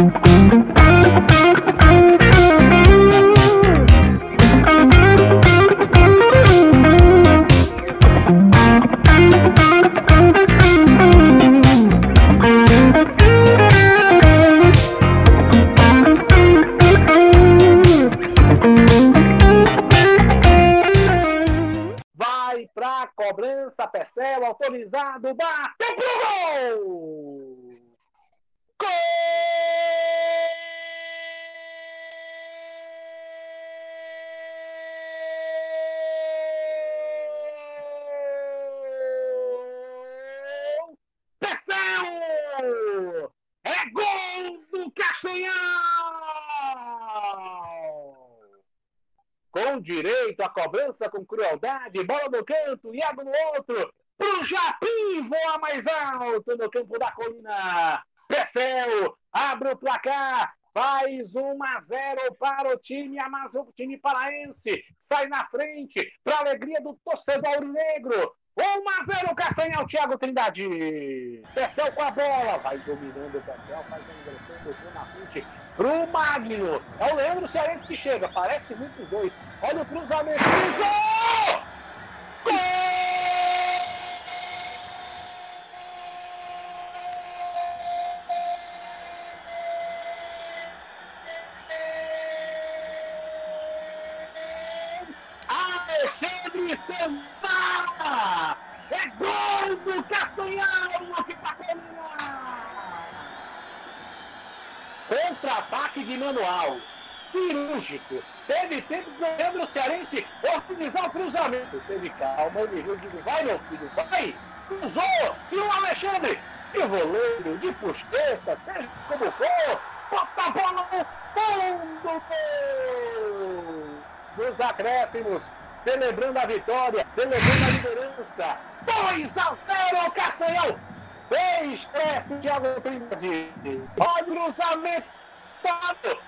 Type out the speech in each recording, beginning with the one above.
Vai Direito à cobrança com crueldade, bola no canto, Iago no outro, pro Japim, voa mais alto no campo da colina. Pecel, abre o placar, faz 1 a 0 para o time Amazon, time paraense, sai na frente, para alegria do torcedor negro. 1 a 0 Castanhal, Thiago Trindade. Pecel com a bola, vai dominando o Pecel, faz a botou na frente pro Magno. É o Leandro Cearense que chega, parece muito dois. Olha o cruzamento, cruzou! Gol! Alexandre Santana! É gol do Castanhal aqui pra colina! De manual. Cirúrgico. Teve tempo do Leandro Cearense organizar o cruzamento. Teve calma, ele viu, digo, vai meu filho, vai! Cruzou! E o Alexandre! E o goleiro de pusteta, seja como for, bota a bola no fundo do gol! Dos acréscimos, celebrando a vitória, celebrando a liderança. 2 a 0 Castanhal! Fez cresce Thiago Trindade. Olha o cruzamento. Dado.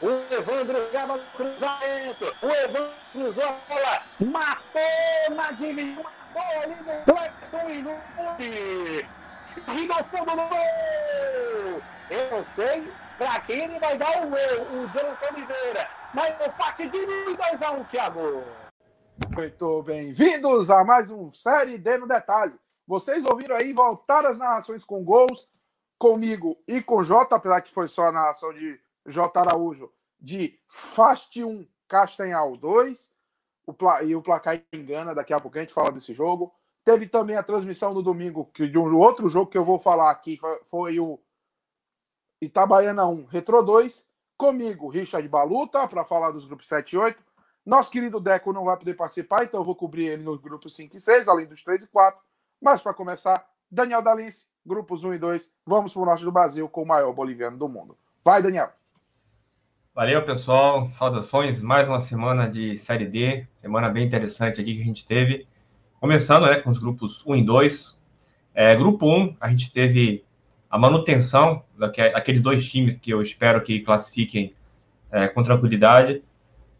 O Evandro jogava no cruzamento. O Evandro cruzou a bola. Matou na divisão. Matou ali no Clepton e no Clube. Riga ao fundo do gol! Eu não sei pra quem ele vai dar o gol, o Jonathan Oliveira. Mas o parte de 2 a 1, Thiago. Muito bem-vindos a mais um Série D no Detalhe. Vocês ouviram aí voltar as narrações com gols comigo e com J, apesar que foi só a narração de J. Araújo, de Fast 1, Castanhal 2. O pla... E o placar engana, daqui a pouco a gente fala desse jogo. Teve também a transmissão no domingo que de um outro jogo que eu vou falar aqui, foi o Itabaiana 1, Retro 2. Comigo, Richard Baluta, para falar dos grupos 7 e 8. Nosso querido Deco não vai poder participar, então eu vou cobrir ele nos grupos 5 e 6, além dos 3 e 4. Mas para começar, Daniel Dalince, grupos 1 e 2. Vamos para o norte do Brasil com o maior boliviano do mundo. Vai, Daniel. Valeu, pessoal. Saudações. Mais uma semana de Série D. Semana bem interessante aqui que a gente teve. Começando né, com os grupos 1 e 2. É, grupo 1, a gente teve a manutenção daqueles dois times que eu espero que classifiquem é, com tranquilidade.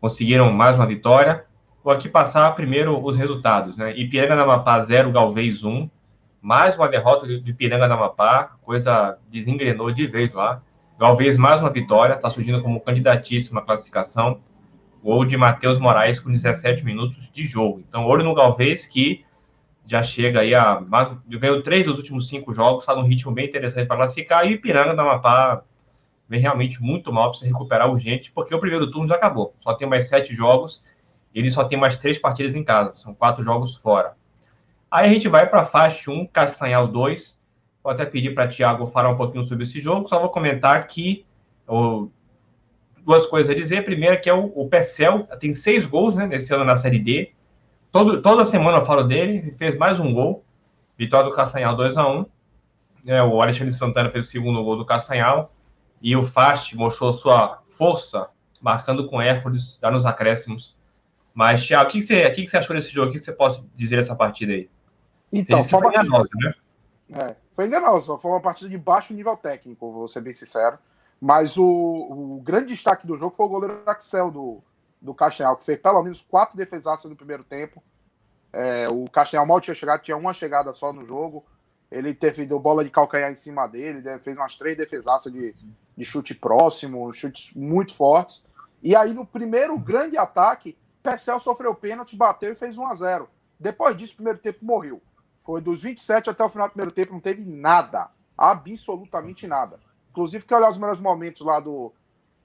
Conseguiram mais uma vitória. Vou aqui passar primeiro os resultados. Né? Ipiranga da Amapá 0, Galvez 1. Mais uma derrota do Ipiranga da Amapá. Coisa desengrenou de vez lá. Galvez mais uma vitória. Está surgindo como candidatíssima à classificação. Gol de Matheus Moraes com 17 minutos de jogo. Então, olho no Galvez, que já chega aí a. Mais, ganhou três dos últimos cinco jogos, está num ritmo bem interessante para classificar. E o Ipiranga da Amapá vem realmente muito mal, precisa recuperar urgente, porque o primeiro turno já acabou. Só tem mais sete jogos, ele só tem mais três partidas em casa, são quatro jogos fora. Aí a gente vai para faixa 1, Castanhal 2. Vou até pedir para Thiago falar um pouquinho sobre esse jogo, só vou comentar que. O, duas coisas a dizer. Primeiro que é o, o Pecel, tem seis gols né, nesse ano na Série D. Todo, toda semana eu falo dele, ele fez mais um gol. Vitória do Castanhal 2 a 1 é, O Alexandre Santana fez o segundo gol do Castanhal. E o Fast mostrou sua força, marcando com Hércules, já nos acréscimos. Mas, Thiago, o que, você, o que você achou desse jogo? O que você pode dizer dessa partida aí? Então, foi, foi enganosa, né? É, foi enganosa. Foi uma partida de baixo nível técnico, vou ser bem sincero. Mas o, o, grande destaque do jogo foi o goleiro Axel do, do Castanhal, que fez pelo menos quatro defesaças no primeiro tempo. É, o Castanhal mal tinha chegado, tinha uma chegada só no jogo. Ele teve deu bola de calcanhar em cima dele, fez umas três defesaças de, de chute próximo, chutes muito fortes. E aí, no primeiro grande ataque, Pecel sofreu pênalti, bateu e fez 1 a 0 Depois disso, o primeiro tempo morreu. Foi dos 27 até o final do primeiro tempo, não teve nada. Absolutamente nada. Inclusive, que olhar os melhores momentos lá do,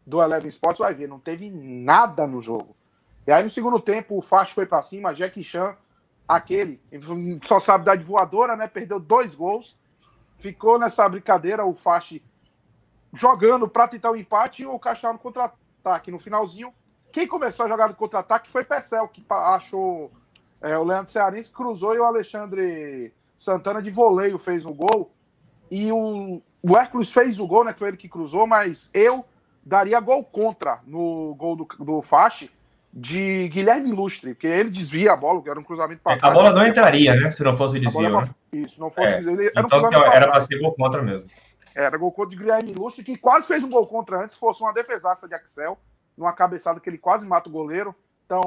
do Eleven Sports, vai ver, não teve nada no jogo. E aí, no segundo tempo, o Fast foi para cima, Jack Chan, aquele, só sabe dar de voadora, né? Perdeu dois gols. Ficou nessa brincadeira, o Fast jogando para tentar o empate e o Cachorro no contra-ataque. No finalzinho, quem começou a jogar no contra-ataque foi Pecel, que achou é, o Leandro Cearense, cruzou e o Alexandre Santana de voleio fez um gol. E o, o Hércules fez o gol, né? Que foi ele que cruzou, mas eu daria gol contra no gol do, do Fache de Guilherme Ilustre, porque ele desvia a bola, que era um cruzamento para é, A bola não entraria, né? Se não fosse o desvio. Pra, né? Isso, não fosse é, ele, era então, um era para ser gol contra mesmo. Era gol contra de Guilherme Ilustre, que quase fez um gol contra antes, fosse uma defesaça de Axel, numa cabeçada que ele quase mata o goleiro. Então,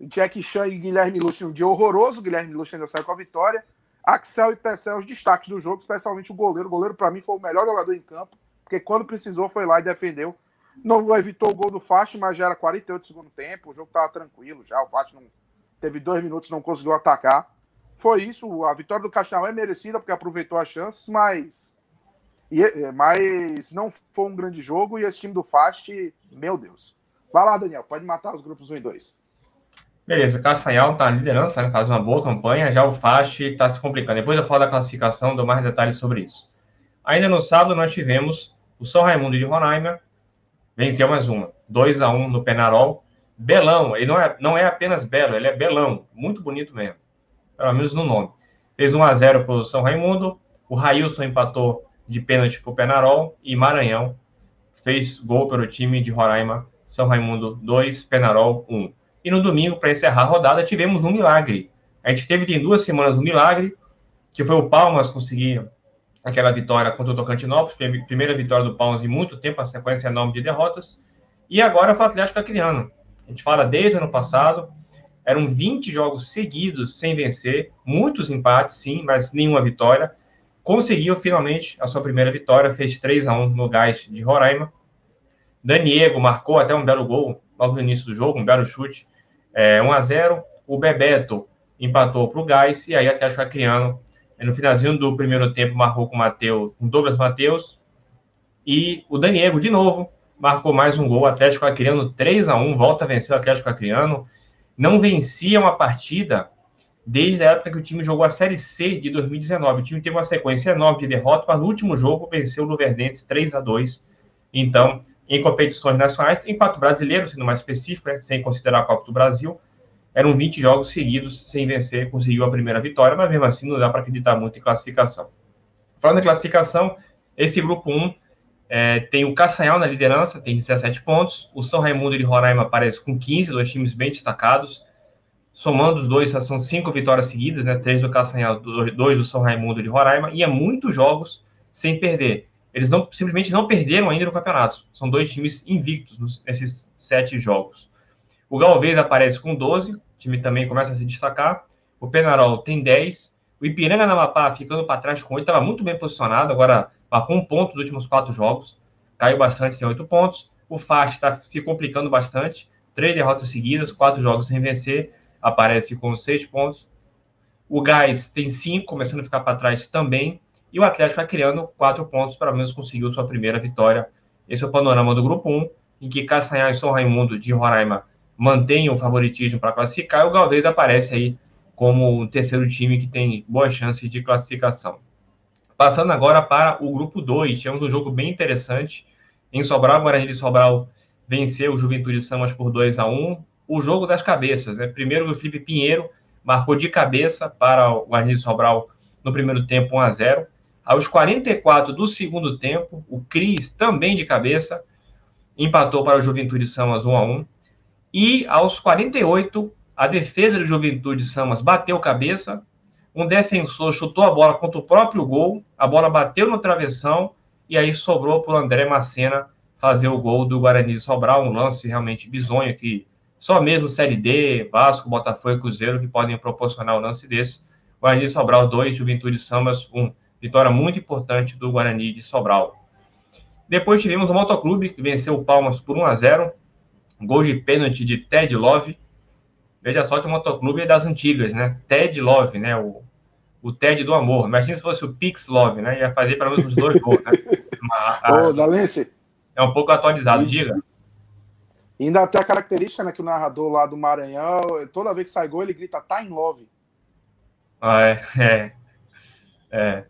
Jack Chan e Guilherme Ilustre um dia horroroso, Guilherme Ilustre ainda saiu com a vitória. Axel e Pecel os destaques do jogo, especialmente o goleiro. O goleiro, para mim, foi o melhor jogador em campo, porque quando precisou foi lá e defendeu. Não evitou o gol do Fast, mas já era 48 do segundo tempo, o jogo estava tranquilo já. O Fast não teve dois minutos, não conseguiu atacar. Foi isso. A vitória do Castanhal é merecida, porque aproveitou as chances, mas. Mas não foi um grande jogo e esse time do Fast, meu Deus. Vai lá, Daniel, pode matar os grupos 1 e 2. Beleza, o Castanhal está na liderança, né, faz uma boa campanha, já o Fast está se complicando. Depois eu falo da classificação, dou mais detalhes sobre isso. Ainda no sábado nós tivemos o São Raimundo de Roraima, venceu mais uma, 2 a 1 no Penarol. Belão, ele não é, não é apenas belo, ele é belão, muito bonito mesmo, pelo menos no nome. Fez 1 a 0 para o São Raimundo, o Railson empatou de pênalti para o Penarol e Maranhão fez gol pelo time de Roraima, São Raimundo 2, Penarol 1. E no domingo, para encerrar a rodada, tivemos um milagre. A gente teve tem duas semanas um milagre, que foi o Palmas conseguir aquela vitória contra o Tocantinópolis, primeira vitória do Palmas em muito tempo, a sequência enorme de derrotas. E agora foi o Atlético Acreano. A gente fala desde o ano passado, eram 20 jogos seguidos sem vencer, muitos empates, sim, mas nenhuma vitória. Conseguiu finalmente a sua primeira vitória, fez 3 a 1 no Gás de Roraima. Daniego marcou até um belo gol logo no início do jogo, um belo chute é, 1 a 0 O Bebeto empatou para o Gás, e aí Atlético Acreano, no finalzinho do primeiro tempo, marcou com Mateus, com Douglas Mateus, e o Daniego, de novo, marcou mais um gol. Atlético Acreano 3 a 1 volta a vencer o Atlético Acreano. Não vencia uma partida desde a época que o time jogou a Série C de 2019. O time teve uma sequência enorme de derrotas, mas no último jogo venceu o Luverdense 3 a 2 Então, em competições nacionais, em quatro brasileiros, sendo mais específico, né, sem considerar a Copa do Brasil, eram 20 jogos seguidos sem vencer, conseguiu a primeira vitória, mas mesmo assim não dá para acreditar muito em classificação. Falando em classificação, esse grupo 1 é, tem o Caçanhal na liderança, tem 17 pontos, o São Raimundo de Roraima aparece com 15, dois times bem destacados, somando os dois, são cinco vitórias seguidas, né, três do Caçanhal, dois do São Raimundo de Roraima, e é muitos jogos sem perder. Eles não, simplesmente não perderam ainda no campeonato. São dois times invictos nesses sete jogos. O Galvez aparece com 12, o time também começa a se destacar. O Penarol tem 10. O Ipiranga na Amapá ficando para trás com 8, estava muito bem posicionado, agora marcou um ponto nos últimos quatro jogos. Caiu bastante, tem 8 pontos. O Fast está se complicando bastante. Três derrotas seguidas, quatro jogos sem vencer, aparece com 6 pontos. O Gás tem 5, começando a ficar para trás também. E o Atlético vai criando quatro pontos, para menos conseguiu sua primeira vitória. Esse é o panorama do grupo 1, em que Castanhal e São Raimundo de Roraima mantêm o favoritismo para classificar, e o Galvez aparece aí como o terceiro time que tem boas chances de classificação. Passando agora para o grupo 2, tivemos um jogo bem interessante. Em Sobral, o Guarani de Sobral venceu o Juventude Samas por 2 a 1 O jogo das cabeças, né? Primeiro o Felipe Pinheiro marcou de cabeça para o Guarani de Sobral no primeiro tempo 1 a 0 aos 44 do segundo tempo, o Cris, também de cabeça, empatou para o Juventude Samas 1 a 1 E aos 48, a defesa do Juventude Samas bateu cabeça, um defensor chutou a bola contra o próprio gol, a bola bateu no travessão e aí sobrou para o André Macena fazer o gol do Guarani de Sobral, um lance realmente bizonho que só mesmo Série D, Vasco, Botafogo e Cruzeiro que podem proporcionar um lance desse. Guarani de Sobral 2, Juventude Sambas 1. Um. Vitória muito importante do Guarani de Sobral. Depois tivemos o Motoclube, que venceu o Palmas por 1 a 0 Gol de pênalti de Ted Love. Veja só que o Motoclube é das antigas, né? Ted Love, né? O, o Ted do amor. Imagina se fosse o Pix Love, né? Ia fazer pelo menos uns dois gols, né? Ô, Dalense. É um pouco atualizado, e, diga. Ainda tem a característica, né, que o narrador lá do Maranhão, toda vez que sai gol, ele grita tá em love. Ah, é, é, é.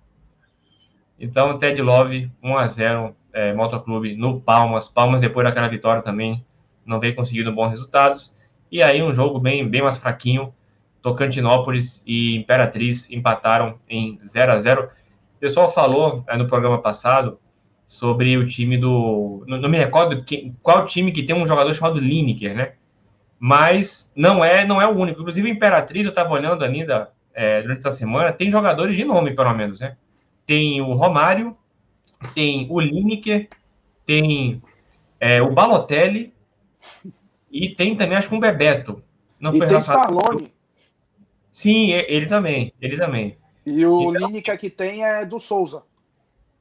Então, Ted Love, 1x0, é, Motoclube no Palmas. Palmas, depois daquela vitória também, não vem conseguindo bons resultados. E aí, um jogo bem, bem mais fraquinho. Tocantinópolis e Imperatriz empataram em 0 a 0 O pessoal falou é, no programa passado sobre o time do. Não, não me recordo que, qual time que tem um jogador chamado Lineker, né? Mas não é, não é o único. Inclusive, Imperatriz, eu estava olhando ainda é, durante essa semana, tem jogadores de nome, pelo menos, né? Tem o Romário, tem o Lineker, tem é, o Balotelli e tem também, acho que um Bebeto. Não e foi tem Stallone. Sim, ele também, ele também. E o então, Lineker que tem é do Souza.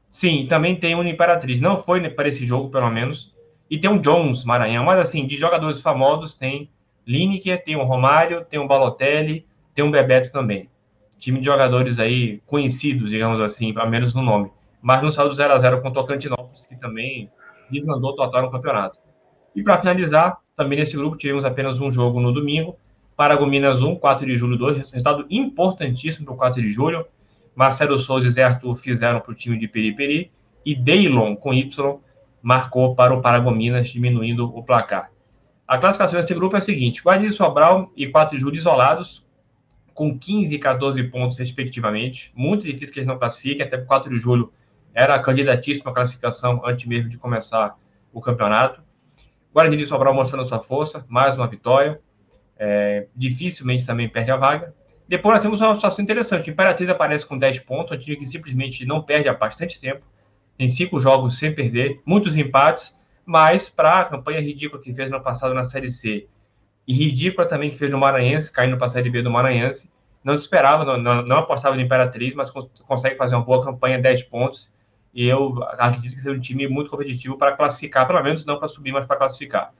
Sim, também tem o Imperatriz. Não foi para esse jogo, pelo menos. E tem o Jones Maranhão. Mas, assim, de jogadores famosos, tem Lineker, tem o Romário, tem o Balotelli, tem o Bebeto também. Time de jogadores aí conhecidos, digamos assim, pelo menos no nome. Mas não saiu do 0x0 com o Tocantinópolis, que também desandou total no campeonato. E para finalizar, também nesse grupo tivemos apenas um jogo no domingo. Paragominas 1, 4 de julho 2. Resultado importantíssimo para o 4 de julho. Marcelo Souza e Zé Arthur fizeram para o time de Periperi e Deilon, com Y, marcou para o Paragominas, diminuindo o placar. A classificação desse grupo é a seguinte: Guarani Sobral e 4 de julho isolados, com 15 e 14 pontos, respectivamente. Muito difícil que eles não classifiquem, até porque 4 de julho era candidatíssimo à classificação antes mesmo de começar o campeonato. Guarani de Sobral mostrando sua força, mais uma vitória. É, dificilmente também perde a vaga. Depois nós temos uma situação interessante. O Imperatriz aparece com 10 pontos, um time que simplesmente não perde há bastante tempo. Tem cinco jogos sem perder, muitos empates, mas para a campanha ridícula que fez no passado na Série C e ridícula também que fez no Maranhense, caindo para a Série B do Maranhense, não se esperava, não, não, não apostava no Imperatriz, mas cons consegue fazer uma boa campanha, 10 pontos. E eu acredito que seja um time muito competitivo para classificar, pelo menos não para subir, mas para classificar.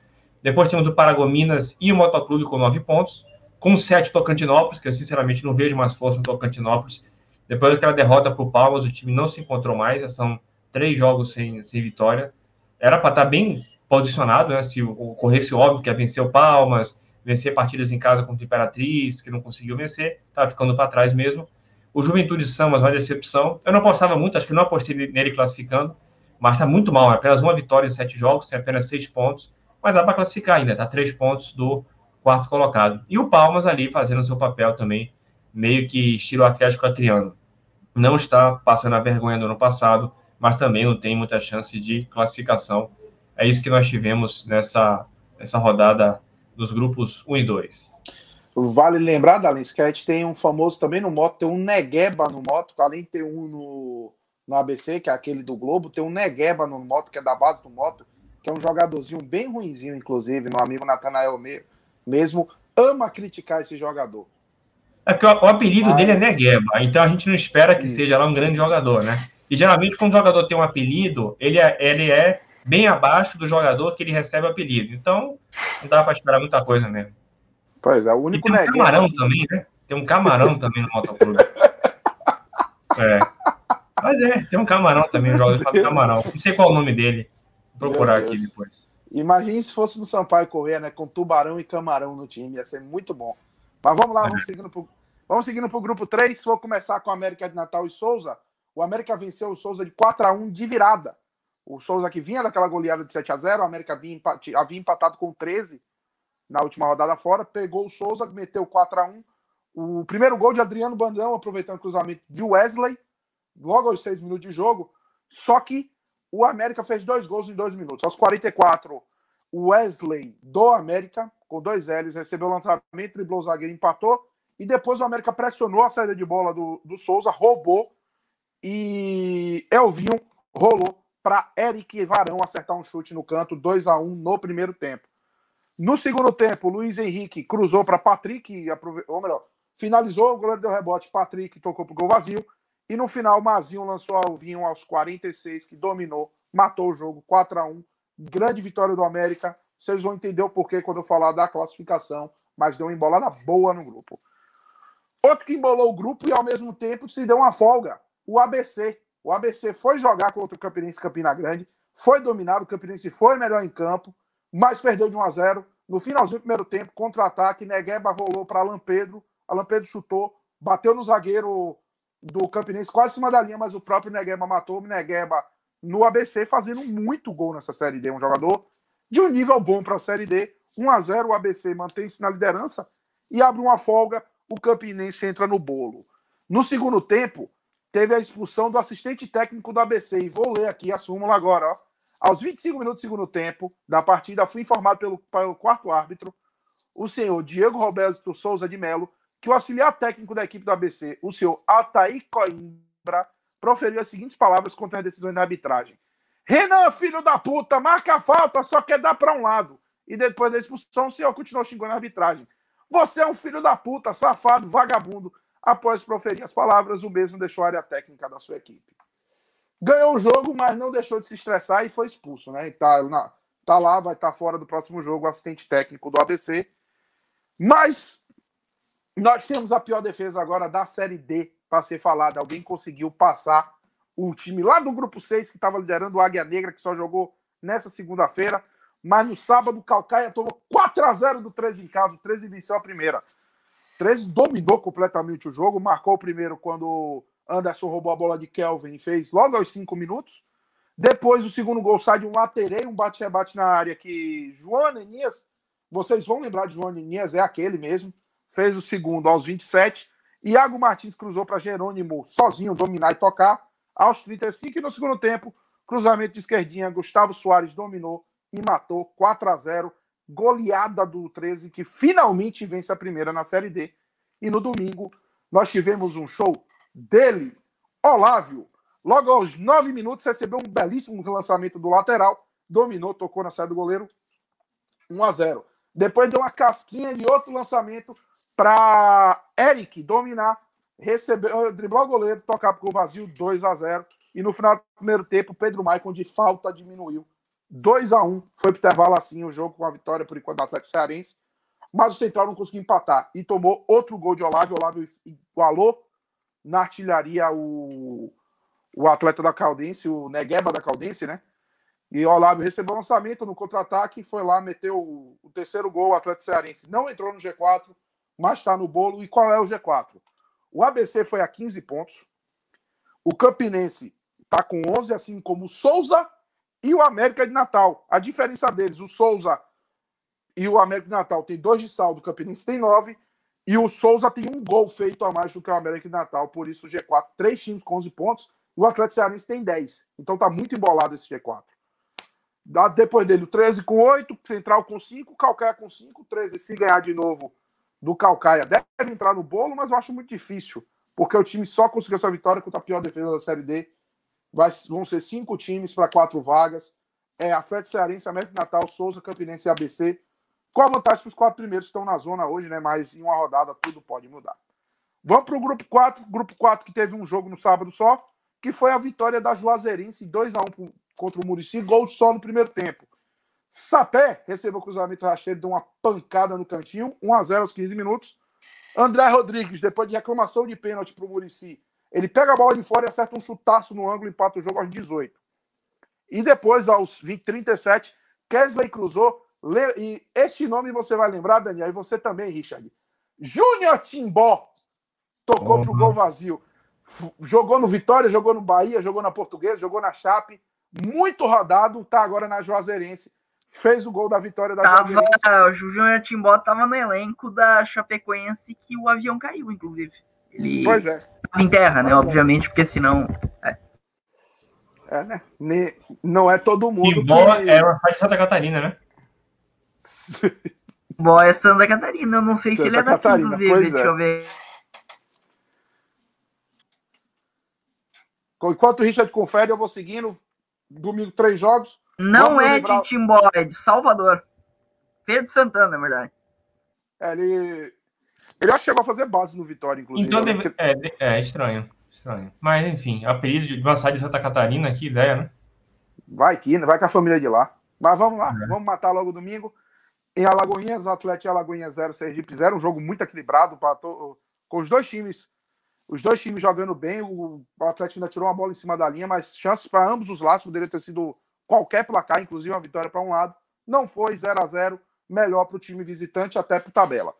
Depois temos o Paragominas e o Motoclube com 9 pontos com sete Tocantinópolis, que eu sinceramente não vejo mais força no Tocantinópolis. Depois daquela derrota para o Palmas, o time não se encontrou mais, são três jogos sem, sem vitória. Era para estar tá bem posicionado, né? Se ocorresse óbvio que ia vencer o Palmas, vencer partidas em casa contra o Imperatriz, que não conseguiu vencer, estava ficando para trás mesmo. O Juventude Samas, uma decepção. Eu não apostava muito, acho que não apostei nele classificando, mas está muito mal, é apenas uma vitória em sete jogos, tem apenas seis pontos, mas dá para classificar ainda, tá três pontos do quarto colocado. E o Palmas ali fazendo seu papel também, meio que estilo Atlético Acreano. Não está passando a vergonha do ano passado, mas também não tem muita chance de classificação. É isso que nós tivemos nessa, nessa rodada dos grupos 1 e 2. Vale lembrar, Dalins, que a gente tem um famoso também no moto, tem um Negueba no moto, além de ter um no, no ABC, que é aquele do Globo, tem um Negueba no moto, que é da base do moto, que é um jogadorzinho bem ruinzinho, inclusive, meu amigo Natanael mesmo ama criticar esse jogador. É que o, o apelido Mas... dele é Negueba, então a gente não espera que Isso. seja lá um grande jogador, né? E geralmente, quando o jogador tem um apelido, ele é, ele é bem abaixo do jogador que ele recebe o apelido. Então, não dá para esperar muita coisa mesmo. Pois é, o único e tem um camarão também, né? Tem um camarão também no motoclube. É. Mas é, tem um camarão também, o jogador fala camarão. Não sei qual é o nome dele. Vou procurar aqui depois. Imagine se fosse no Sampaio Correr, né? Com Tubarão e Camarão no time, ia ser muito bom. Mas vamos lá, vamos seguindo pro, vamos seguindo pro grupo 3. Vou começar com a América de Natal e Souza. O América venceu o Souza de 4 a 1 de virada. O Souza que vinha daquela goleada de 7 a 0 o América vinha, havia empatado com 13 na última rodada fora, pegou o Souza, meteu 4 a 1 O primeiro gol de Adriano Bandão, aproveitando o cruzamento de Wesley, logo aos 6 minutos de jogo. Só que o América fez dois gols em dois minutos. Aos 44, o Wesley do América, com dois L's, recebeu o lançamento, driblou o zagueiro, empatou. E depois o América pressionou a saída de bola do, do Souza, roubou. E Elvinho rolou para Eric Varão acertar um chute no canto, 2 a 1 no primeiro tempo. No segundo tempo, Luiz Henrique cruzou para Patrick, ou melhor, finalizou, o goleiro deu rebote, Patrick tocou para o gol vazio. E no final, Mazinho lançou Alvinho aos 46, que dominou, matou o jogo 4 a 1 Grande vitória do América. Vocês vão entender o porquê quando eu falar da classificação, mas deu uma embolada boa no grupo. Outro que embolou o grupo e ao mesmo tempo se deu uma folga, o ABC. O ABC foi jogar contra o Campinense Campina Grande, foi dominado, o Campinense foi melhor em campo, mas perdeu de 1 a 0. No finalzinho do primeiro tempo, contra-ataque, Negueba rolou para Alan Pedro, Alan Pedro chutou, bateu no zagueiro do Campinense quase em cima da linha, mas o próprio Negueba matou o Negueba no ABC, fazendo muito gol nessa Série D. Um jogador de um nível bom para a Série D. 1 a 0 o ABC mantém-se na liderança e abre uma folga, o Campinense entra no bolo. No segundo tempo, teve a expulsão do assistente técnico do ABC. E vou ler aqui a súmula agora. Ó. Aos 25 minutos do segundo tempo da partida, fui informado pelo, pelo quarto árbitro, o senhor Diego Roberto Souza de Melo, que o auxiliar técnico da equipe do ABC, o senhor Altair Coimbra, proferiu as seguintes palavras contra as decisões da arbitragem. Renan, filho da puta, marca a falta, só quer dar para um lado. E depois da expulsão, o senhor continuou xingando a arbitragem. Você é um filho da puta, safado, vagabundo. Após proferir as palavras, o mesmo deixou a área técnica da sua equipe. Ganhou o jogo, mas não deixou de se estressar e foi expulso, né? E tá, na, tá lá, vai estar tá fora do próximo jogo, assistente técnico do ABC. Mas nós temos a pior defesa agora da Série D para ser falada. Alguém conseguiu passar o time lá do grupo 6 que estava liderando o Águia Negra, que só jogou nessa segunda-feira. Mas no sábado, o Calcaia tomou 4 a 0 do 13 em casa. O 13 venceu a primeira. O 13 dominou completamente o jogo. Marcou o primeiro quando Anderson roubou a bola de Kelvin e fez logo aos 5 minutos. Depois, o segundo gol sai de um laterei, um bate-rebate na área que João Nenias, vocês vão lembrar de João Nenias, é aquele mesmo fez o segundo aos 27. Iago Martins cruzou para Jerônimo sozinho dominar e tocar aos 35. E no segundo tempo, cruzamento de esquerdinha, Gustavo Soares dominou e matou 4 a 0 Goleada do 13, que finalmente vence a primeira na Série D. E no domingo, nós tivemos um show dele, Olávio. Logo aos 9 minutos, recebeu um belíssimo lançamento do lateral, dominou, tocou na saída do goleiro, 1 a 0 depois deu uma casquinha de outro lançamento para Eric dominar, receber, eh, driblar o goleiro, tocar para o vazio 2 a 0 E no final do primeiro tempo, Pedro Maicon de falta diminuiu. 2 a 1 Foi para intervalo assim o jogo com a vitória por enquanto do Atlético Cearense. Mas o Central não conseguiu empatar e tomou outro gol de Olávio. Olávio igualou na artilharia o, o atleta da Caldense, o Negueba da Caldense, né? E o Olavo recebeu o lançamento no contra-ataque, foi lá, meteu o, o, terceiro gol, o Atlético Cearense não entrou no G4, mas está no bolo. E qual é o G4? O ABC foi a 15 pontos, o Campinense está com 11, assim como o Souza e o América de Natal. A diferença deles, o Souza e o América de Natal tem dois de saldo, o Campinense tem nove, e o Souza tem um gol feito a mais do que o América de Natal, por isso o G4, três times com 11 pontos, e o Atlético Cearense tem 10. Então tá muito embolado esse G4. Depois dele, o 13 com 8, Central com 5, Calcaia com 5, 13 se ganhar de novo do Calcaia deve entrar no bolo, mas eu acho muito difícil, porque o time só conseguiu essa vitória contra a pior defesa da Série D. Vai, vão ser cinco times para quatro vagas. É Atlético Cearense, América Natal, Souza, Campinense e ABC. Qual a vantagem para os quatro primeiros que estão na zona hoje, né? Mas em uma rodada tudo pode mudar. Vamos para o grupo 4. Grupo 4 que teve um jogo no sábado só, que foi a vitória da Juazeirense 2 a 1 contra o Murici, gol só no primeiro tempo. Sapé recebeu o cruzamento rasteiro, deu uma pancada no cantinho, 1 a 0 aos 15 minutos. André Rodrigues, depois de reclamação de pênalti para o Murici, ele pega a bola de fora e acerta um chutaço no ângulo, empata o jogo aos 18. E depois, aos 20, 37, Kesley cruzou. E este nome você vai lembrar, Daniel, e você também, Richard. Júnior Timbó tocou uhum. para o gol vazio. Jogou no Vitória, jogou no Bahia, jogou na Portuguesa, jogou na Chape muito rodado, tá agora na Juazeirense. Fez o gol da vitória da tava, Juazeirense. O Júnior Timbó tava no elenco da Chapecoense que o avião caiu, inclusive. Ele pois é. Em terra, né? Pois é. Obviamente, é. porque senão. É. é, né? Não é todo mundo. Timbó que... é uma faixa de Santa Catarina, né? Timbó é Santa Catarina, eu não sei Santa se ele é daqui, Catarina, inclusive. Pois Deixa é. eu ver. Enquanto o Richard confere, eu vou seguindo. domingo três jogos. Não Vamos é livrar- de Timbó, é de Salvador. De Santana, na verdade. É, ele. Ele acho que chegou a fazer base no Vitória, inclusive. Então né? deve... é, é estranho. Estranho. Mas enfim, apelido de uma cidade de Santa Catarina, que ideia, né? Vai que, vai com a família de lá. Mas vamos lá, É. vamos matar logo domingo. Em Alagoinhas, Atlético e Alagoinhas 0, Sergipe 0. Um jogo muito equilibrado pra to- com os dois times. Os dois times jogando bem. O Atlético ainda tirou uma bola em cima da linha, mas chances para ambos os lados. Poderia ter sido qualquer placar, inclusive uma vitória para um lado. Não foi 0 a 0 Melhor para o time visitante, até para tabela.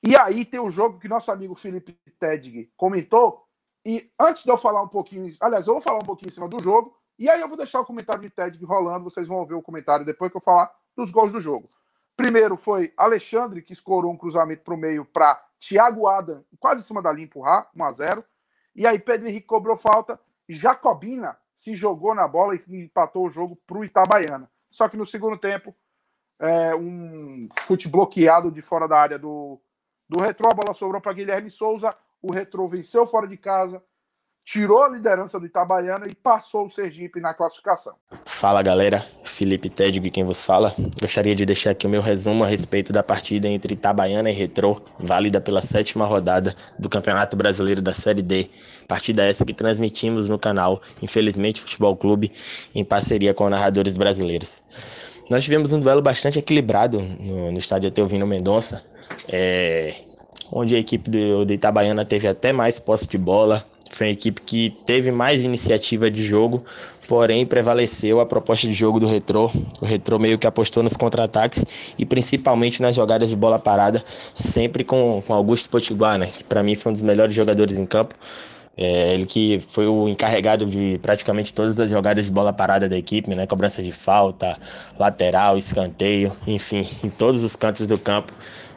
E aí tem o jogo que nosso amigo Felipe Tedig comentou. E antes de eu falar um pouquinho, aliás, eu vou falar um pouquinho em cima do jogo, e aí eu vou deixar o comentário de Tedig rolando, vocês vão ouvir o comentário depois que eu falar dos gols do jogo. Primeiro foi Alexandre, que escorou um cruzamento para o meio para Thiago Adam, quase em cima da linha empurrar, 1 a 0 E aí Pedro Henrique cobrou falta, Jacobina se jogou na bola e empatou o jogo para o Itabaiana. Só que no segundo tempo, é, um chute bloqueado de fora da área do, do Retrô, a bola sobrou para Guilherme Souza, o Retrô venceu fora de casa, tirou a liderança do Itabaiana e passou o Sergipe na classificação. Fala galera, Felipe Tedg quem vos fala. Gostaria de deixar aqui o meu resumo a respeito da partida entre Itabaiana e Retrô, válida pela sétima rodada do Campeonato Brasileiro da Série D. Partida essa que transmitimos no canal Infelizmente Futebol Clube, em parceria com narradores brasileiros. Nós tivemos um duelo bastante equilibrado no, no estádio Teovino Mendonça, é, onde a equipe do, do Itabaiana teve até mais posse de bola, foi uma equipe que teve mais iniciativa de jogo, porém prevaleceu a proposta de jogo do Retrô. O Retrô meio que apostou nos contra-ataques e principalmente nas jogadas de bola parada, sempre com, com Augusto Potiguar, né, que para mim foi um dos melhores jogadores em campo. É, ele que foi o encarregado de praticamente todas as jogadas de bola parada da equipe, né? Cobrança de falta, lateral, escanteio, enfim, em todos os cantos do campo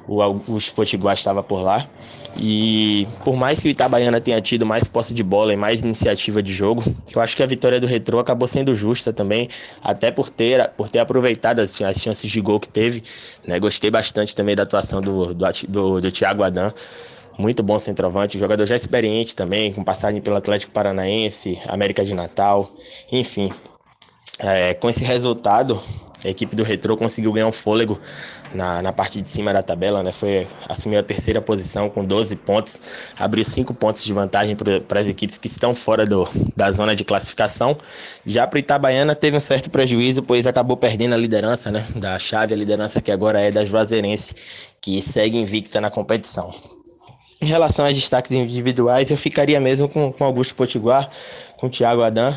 o Augusto Potiguar estava por lá. E por mais que o Itabaiana tenha tido mais posse de bola e mais iniciativa de jogo, eu acho que a vitória do Retrô acabou sendo justa também, até por ter, por ter aproveitado as, as chances de gol que teve. Né? Gostei bastante também da atuação do, do, do, do Thiago Adam. Muito bom centroavante, jogador já experiente também, com passagem pelo Atlético Paranaense, América de Natal, enfim. É, com esse resultado, a equipe do Retrô conseguiu ganhar um fôlego na, na parte de cima da tabela, né? Foi assumiu a terceira posição com 12 pontos, abriu 5 pontos de vantagem para as equipes que estão fora do, da zona de classificação. Já para Itabaiana teve um certo prejuízo, pois acabou perdendo a liderança, né? Da chave, a liderança que agora é da Juazeirense, que segue invicta na competição. Em relação aos destaques individuais, eu ficaria mesmo com, com Augusto Potiguar, com Thiago Adam.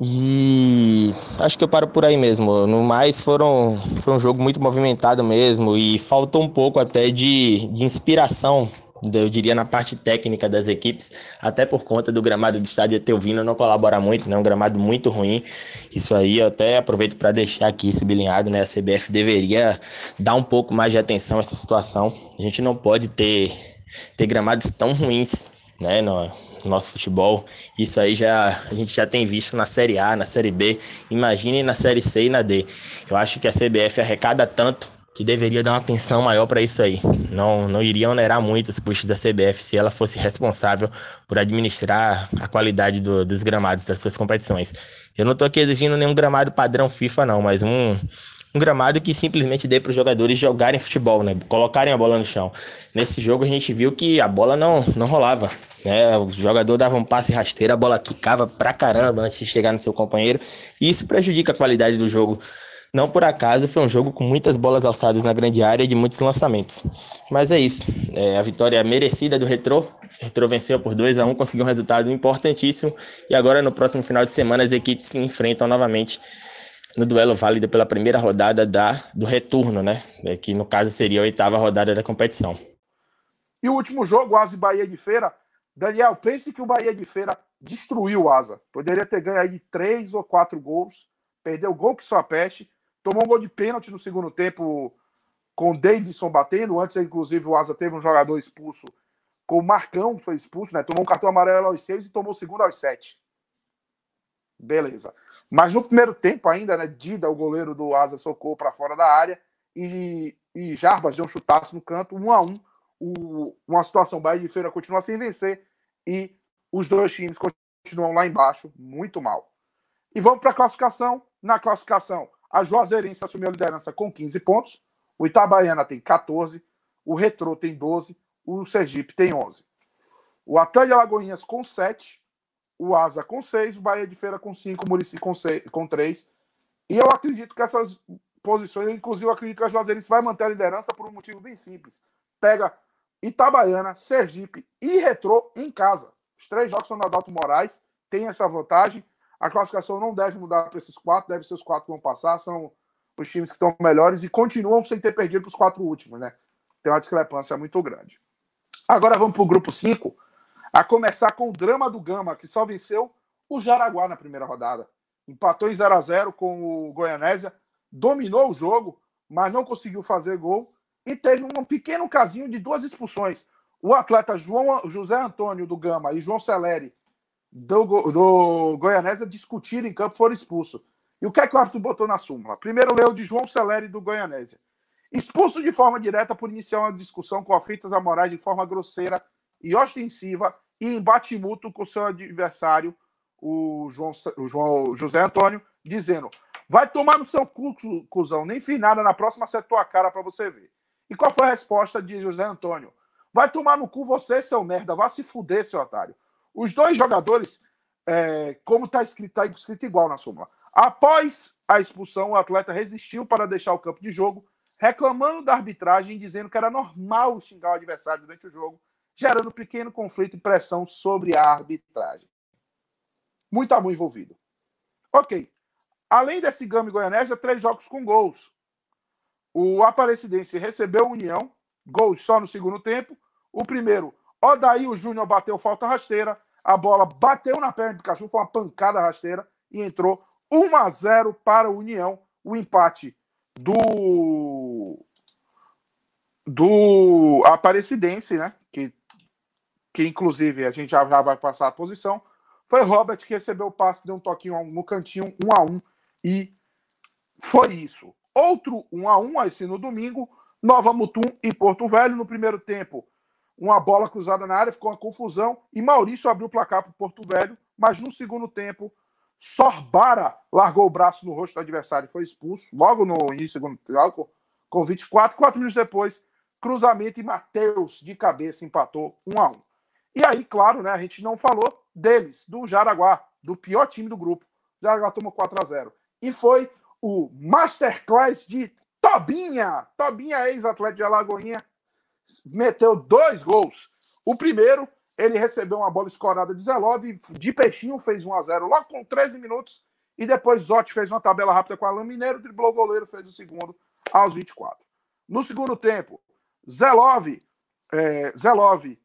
E acho que eu paro por aí mesmo. No mais, foram, foi um jogo muito movimentado mesmo e faltou um pouco até de, de inspiração, eu diria, na parte técnica das equipes, até por conta do gramado do estádio Teuvino não colabora muito, né? Um gramado muito ruim. Isso aí eu até aproveito para deixar aqui sublinhado, né? A CBF deveria dar um pouco mais de atenção a essa situação. A gente não pode ter, ter gramados tão ruins, né? No, no nosso futebol. Isso aí já a gente já tem visto na Série A, na Série B, imagine na Série C e na D. Eu acho que a CBF arrecada tanto que deveria dar uma atenção maior para isso aí. Não, não iria onerar muito os custos da CBF se ela fosse responsável por administrar a qualidade do, dos gramados das suas competições. Eu não estou aqui exigindo nenhum gramado padrão FIFA, não, mas um, um gramado que simplesmente dê para os jogadores jogarem futebol, né? Colocarem a bola no chão. Nesse jogo a gente viu que a bola não, não rolava. Né? O jogador dava um passe rasteiro, a bola quicava pra caramba antes de chegar no seu companheiro. E isso prejudica a qualidade do jogo. Não por acaso foi um jogo com muitas bolas alçadas na grande área e de muitos lançamentos. Mas é isso. É a vitória merecida do Retrô. O Retrô venceu por 2 a 1 conseguiu um resultado importantíssimo. E agora no próximo final de semana as equipes se enfrentam novamente no duelo válido pela primeira rodada da, do retorno, né? Que no caso seria a oitava rodada da competição. E o último jogo, Asa e Bahia de Feira. Daniel, pense que o Bahia de Feira destruiu o Asa. Poderia ter ganho aí de três ou quatro gols. Perdeu o gol que só peste. Tomou um gol de pênalti no segundo tempo com o Davidson batendo. Antes, inclusive, o Asa teve um jogador expulso com o Marcão, que foi expulso, né? Tomou um cartão amarelo aos seis e tomou o segundo aos sete. Beleza. Mas no primeiro tempo ainda, né? Dida, o goleiro do Asa, socou para fora da área e, e Jarbas deu um chutaço no canto, um a um. O, uma situação, Bahia de Feira continua sem vencer e os dois times continuam lá embaixo, muito mal. E vamos para a classificação. Na classificação, a Juazeirense assumiu a liderança com 15 pontos. O Itabaiana tem 14. O Retrô tem 12. O Sergipe tem 11. O Atlético de Alagoinhas com 7. O Asa com 6. O Bahia de Feira com 5. O Murici com, 6, com 3. E eu acredito que essas posições, inclusive eu acredito que a Juazeirense vai manter a liderança por um motivo bem simples. Pega Itabaiana, Sergipe e Retrô em casa. Os três jogos são da Adalto Moraes, tem essa vantagem. A classificação não deve mudar para esses quatro, deve ser os quatro que vão passar, são os times que estão melhores e continuam sem ter perdido para os quatro últimos, né? Tem uma discrepância muito grande. Agora vamos para o grupo 5, a começar com o drama do Gama, que só venceu o Jaraguá na primeira rodada. Empatou em 0 a 0 com o Goianésia, dominou o jogo, mas não conseguiu fazer gol e teve um pequeno casinho de duas expulsões. O atleta João, José Antônio do Gama e João Celeri do, do Goianésia discutiram em campo foram expulsos. E o que é que o árbitro botou na súmula? Primeiro leu de João Celeri do Goianésia. Expulso de forma direta por iniciar uma discussão com a morais de forma grosseira e ostensiva e embate mútuo com seu adversário, o João, o João José Antônio, dizendo: vai tomar no seu cu, cuzão, nem fiz nada, na próxima acertou a cara para você ver. E qual foi a resposta de José Antônio? Vai tomar no cu você, seu merda, vá se fuder, seu otário. Os dois jogadores, é, como está escrito, tá escrito igual na súmula. Após a expulsão, o atleta resistiu para deixar o campo de jogo, reclamando da arbitragem, dizendo que era normal xingar o adversário durante o jogo, gerando pequeno conflito e pressão sobre a arbitragem. Muito amor envolvido. Ok. Além desse Gama e Goianésia, três jogos com gols. O Aparecidense recebeu União, gols só no segundo tempo. O primeiro, Odaí o Júnior bateu falta rasteira a bola bateu na perna do cachorro, foi uma pancada rasteira e entrou 1 a 0 para o União. O empate do do Aparecidense, né? Que, inclusive a gente já, já vai passar a posição. Foi Robert que recebeu o passe, deu um toquinho no cantinho, 1 a 1 e foi isso. Outro 1 a 1 esse no domingo, Nova Mutum e Porto Velho no primeiro tempo uma bola cruzada na área, ficou uma confusão e Maurício abriu o placar para o Porto Velho, mas no segundo tempo, Sorbara largou o braço no rosto do adversário e foi expulso, logo no início do segundo tempo, com 24, quatro minutos depois, cruzamento e Matheus de cabeça empatou 1 a 1 E aí, claro, né, a gente não falou deles, do Jaraguá, do pior time do grupo. O Jaraguá tomou 4 a 0 E foi o Masterclass de Tobinha, Tobinha, ex-atleta de Alagoinha, meteu dois gols. O primeiro, ele recebeu uma bola escorada de Zelov, de peixinho, fez 1 a 0 logo com 13 minutos. E depois Zotti fez uma tabela rápida com a Alain Mineiro, driblou o goleiro, fez o segundo aos 24. No segundo tempo, Zelov, é, Zelov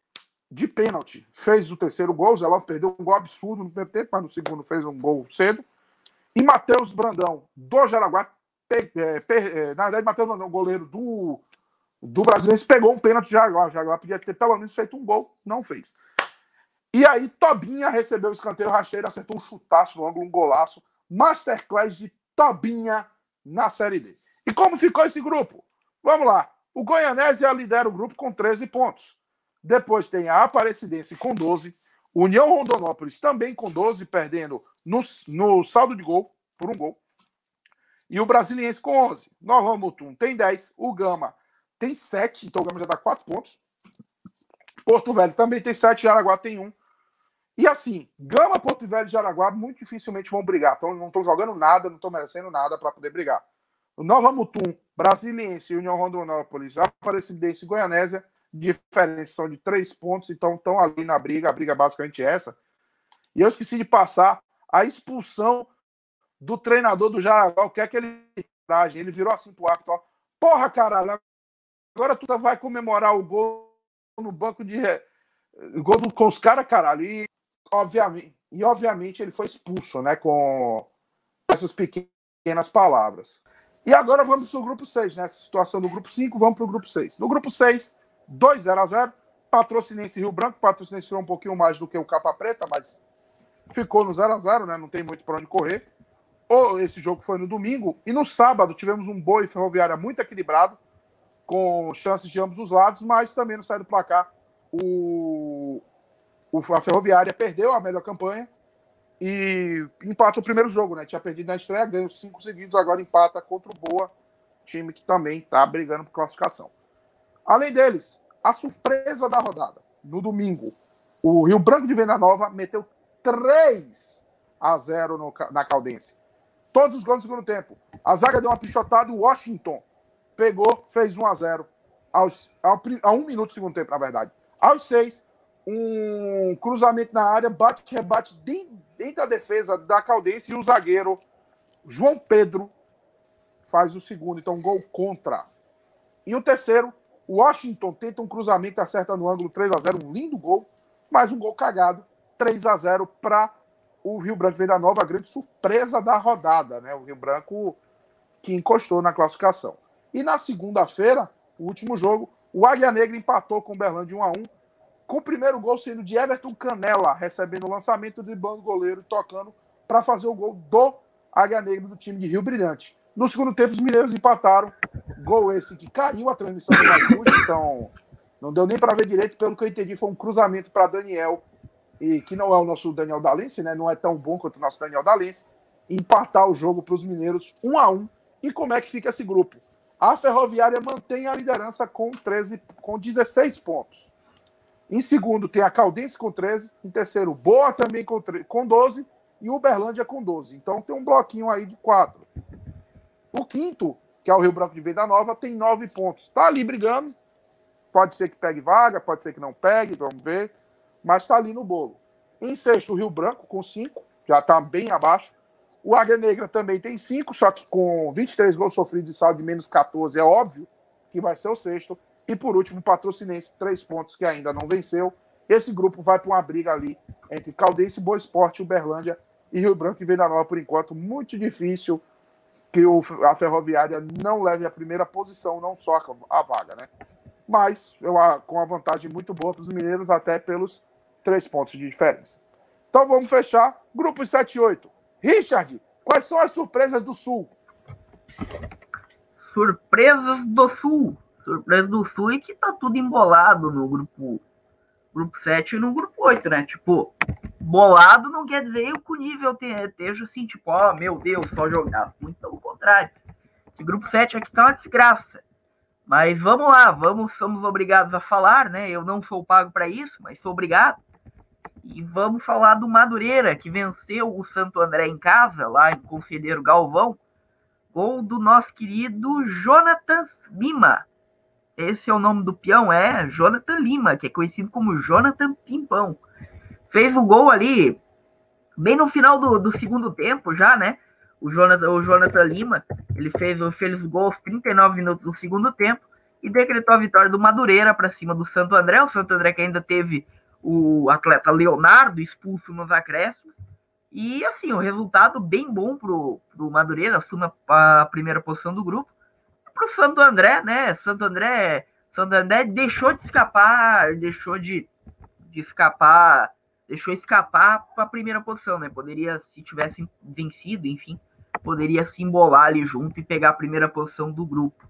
de pênalti, fez o terceiro gol. Zelov perdeu um gol absurdo no primeiro tempo, mas no segundo fez um gol cedo. E Matheus Brandão, do Jaraguá, é, é, na verdade, Matheus Brandão, goleiro do do Brasileiro pegou um pênalti de Jaguar. O Jaguar podia ter pelo menos feito um gol, não fez. E aí, Tobinha recebeu o escanteio rasteiro, acertou um chutaço no ângulo, um golaço. Masterclass de Tobinha na Série D. E como ficou esse grupo? Vamos lá. O Goianésia lidera o grupo com 13 pontos. Depois tem a Aparecidense com 12. União Rondonópolis também com 12, perdendo no, no saldo de gol, por um gol. E o Brasiliense com 11. Nova Mutum tem 10. O Gama tem sete, então o Gama já dá quatro pontos. Porto Velho também tem sete, Jaraguá tem um. E assim, Gama, Porto Velho e Jaraguá muito dificilmente vão brigar. Então não estão jogando nada, não estão merecendo nada para poder brigar. Nova Mutum, Brasiliense, União Rondonópolis, Aparecidense e Goianésia, diferença são de três pontos, então estão ali na briga. A briga é basicamente essa. E eu esqueci de passar a expulsão do treinador do Jaraguá. O que é que ele traz? Ele virou assim pro árbitro, ó. Porra, caralho, Agora tu vai comemorar o gol no banco de. Gol do, com os caras, caralho. E obviamente, e obviamente ele foi expulso, né? Com essas pequenas palavras. E agora vamos para o grupo 6, né? Essa situação do grupo 5, vamos para o grupo 6. No grupo 6, 2 0 a 0 Patrocinense Rio Branco. Patrocinense tirou um pouquinho mais do que o Capa Preta, mas ficou no 0 a 0 né? Não tem muito para onde correr. Esse jogo foi no domingo. E no sábado tivemos um boi ferroviária muito equilibrado com chances de ambos os lados, mas também não sai do placar. O, o, a Ferroviária perdeu a melhor campanha e empata o primeiro jogo, né? Tinha perdido na estreia, ganhou cinco seguidos, agora empata contra o Boa, time que também está brigando por classificação. Além deles, a surpresa da rodada, no domingo, o Rio Branco de Venda Nova meteu 3 a 0 no, na Caldense. Todos os gols no segundo tempo. A zaga deu uma pichotada, o Washington pegou, fez 1 a 0 aos, ao, a um minuto do segundo tempo, na verdade. Aos seis, um cruzamento na área, bate rebate dentro da defesa da Caldense e o zagueiro João Pedro faz o segundo, então gol contra. E o terceiro, Washington tenta um cruzamento, acerta no ângulo 3 a 0 um lindo gol, mas um gol cagado, 3 a 0 para o Rio Branco Venda Nova, a grande surpresa da rodada, né? O Rio Branco que encostou na classificação. E na segunda-feira, o último jogo, o Águia Negra empatou com o Berlândia 1 a 1 com o primeiro gol sendo de Everton Canela, recebendo o lançamento de bando goleiro tocando para fazer o gol do Águia Negra do time de Rio Brilhante. No segundo tempo, os mineiros empataram. Gol esse que caiu a transmissão do Gaúcho, então não deu nem para ver direito. Pelo que eu entendi, foi um cruzamento para Daniel, e que não é o nosso Daniel Dalense, né? Não é tão bom quanto o nosso Daniel Dalense. Empatar o jogo para os mineiros 1 a 1 E como é que fica esse grupo? A Ferroviária mantém a liderança com 13, com 16 pontos. Em segundo, tem a Caldense com 13. Em terceiro, Boa também com, com 12. E Uberlândia com 12. Então tem um bloquinho aí de quatro. O quinto, que é o Rio Branco de Venda Nova, tem nove pontos. Está ali brigando. Pode ser que pegue vaga, pode ser que não pegue, vamos ver. Mas está ali no bolo. Em sexto, o Rio Branco com cinco. Já está bem abaixo. O Águia Negra também tem cinco, só que com 23 gols sofridos e saldo de menos 14, é óbvio que vai ser o sexto. E por último, o Patrocinense, três pontos que ainda não venceu. Esse grupo vai para uma briga ali entre Caldense, Boa Esporte, Uberlândia e Rio Branco e Venda Nova, por enquanto. Muito difícil que o, a Ferroviária não leve a primeira posição, não só a, a vaga, né? Mas eu, a, com a vantagem muito boa para os mineiros, até pelos três pontos de diferença. Então vamos fechar. Grupo 7 e 8. Richard, quais são as surpresas do Sul? Surpresas do Sul surpresa do Sul é que tá tudo embolado no grupo grupo 7 e no grupo 8, né? Tipo, bolado não quer dizer que o nível esteja assim, tipo, ó, oh, meu Deus, só jogar. Muito pelo contrário. Esse grupo 7 aqui tá uma desgraça. Mas vamos lá, vamos, somos obrigados a falar, né? Eu não sou pago para isso, mas sou obrigado. E vamos falar do Madureira, que venceu o Santo André em casa, lá em Conselheiro Galvão. Gol do nosso querido Jonathan Lima. Esse é o nome do peão, é Jonathan Lima, que é conhecido como Jonathan Pimpão. Fez o gol ali, bem no final do, do segundo tempo já, né? O Jonathan, o Jonathan Lima, ele fez, fez o gol aos 39 minutos do segundo tempo e decretou a vitória do Madureira para cima do Santo André. O Santo André que ainda teve o atleta Leonardo expulso nos acréscimos. E assim, o resultado bem bom pro, pro Madureira, assume a primeira posição do grupo para o Santo André, né? Santo André, Santo André deixou de escapar, deixou de, de escapar, deixou escapar para a primeira posição, né? Poderia, se tivesse vencido, enfim, poderia se embolar ali junto e pegar a primeira posição do grupo.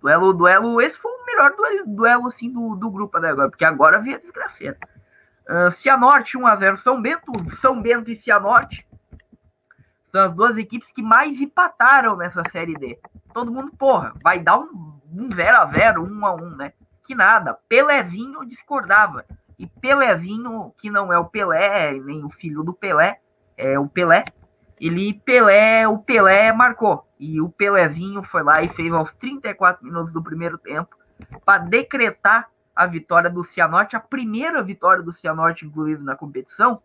Duelo, duelo, esse foi o melhor duelo, duelo assim do, do grupo até agora, porque agora vem a desgraceira. Uh, Cianorte 1x0 São Bento, São Bento e Cianorte são as duas equipes que mais empataram nessa série D todo mundo, porra, vai dar um, um 0 a 0 1 a 1 né? Que nada. Pelezinho discordava. E Pelezinho, que não é o Pelé, nem o filho do Pelé, é o Pelé. Ele, Pelé, o Pelé marcou. E o Pelezinho foi lá e fez aos 34 minutos do primeiro tempo para decretar a vitória do Cianorte, a primeira vitória do Cianorte, inclusive, na competição,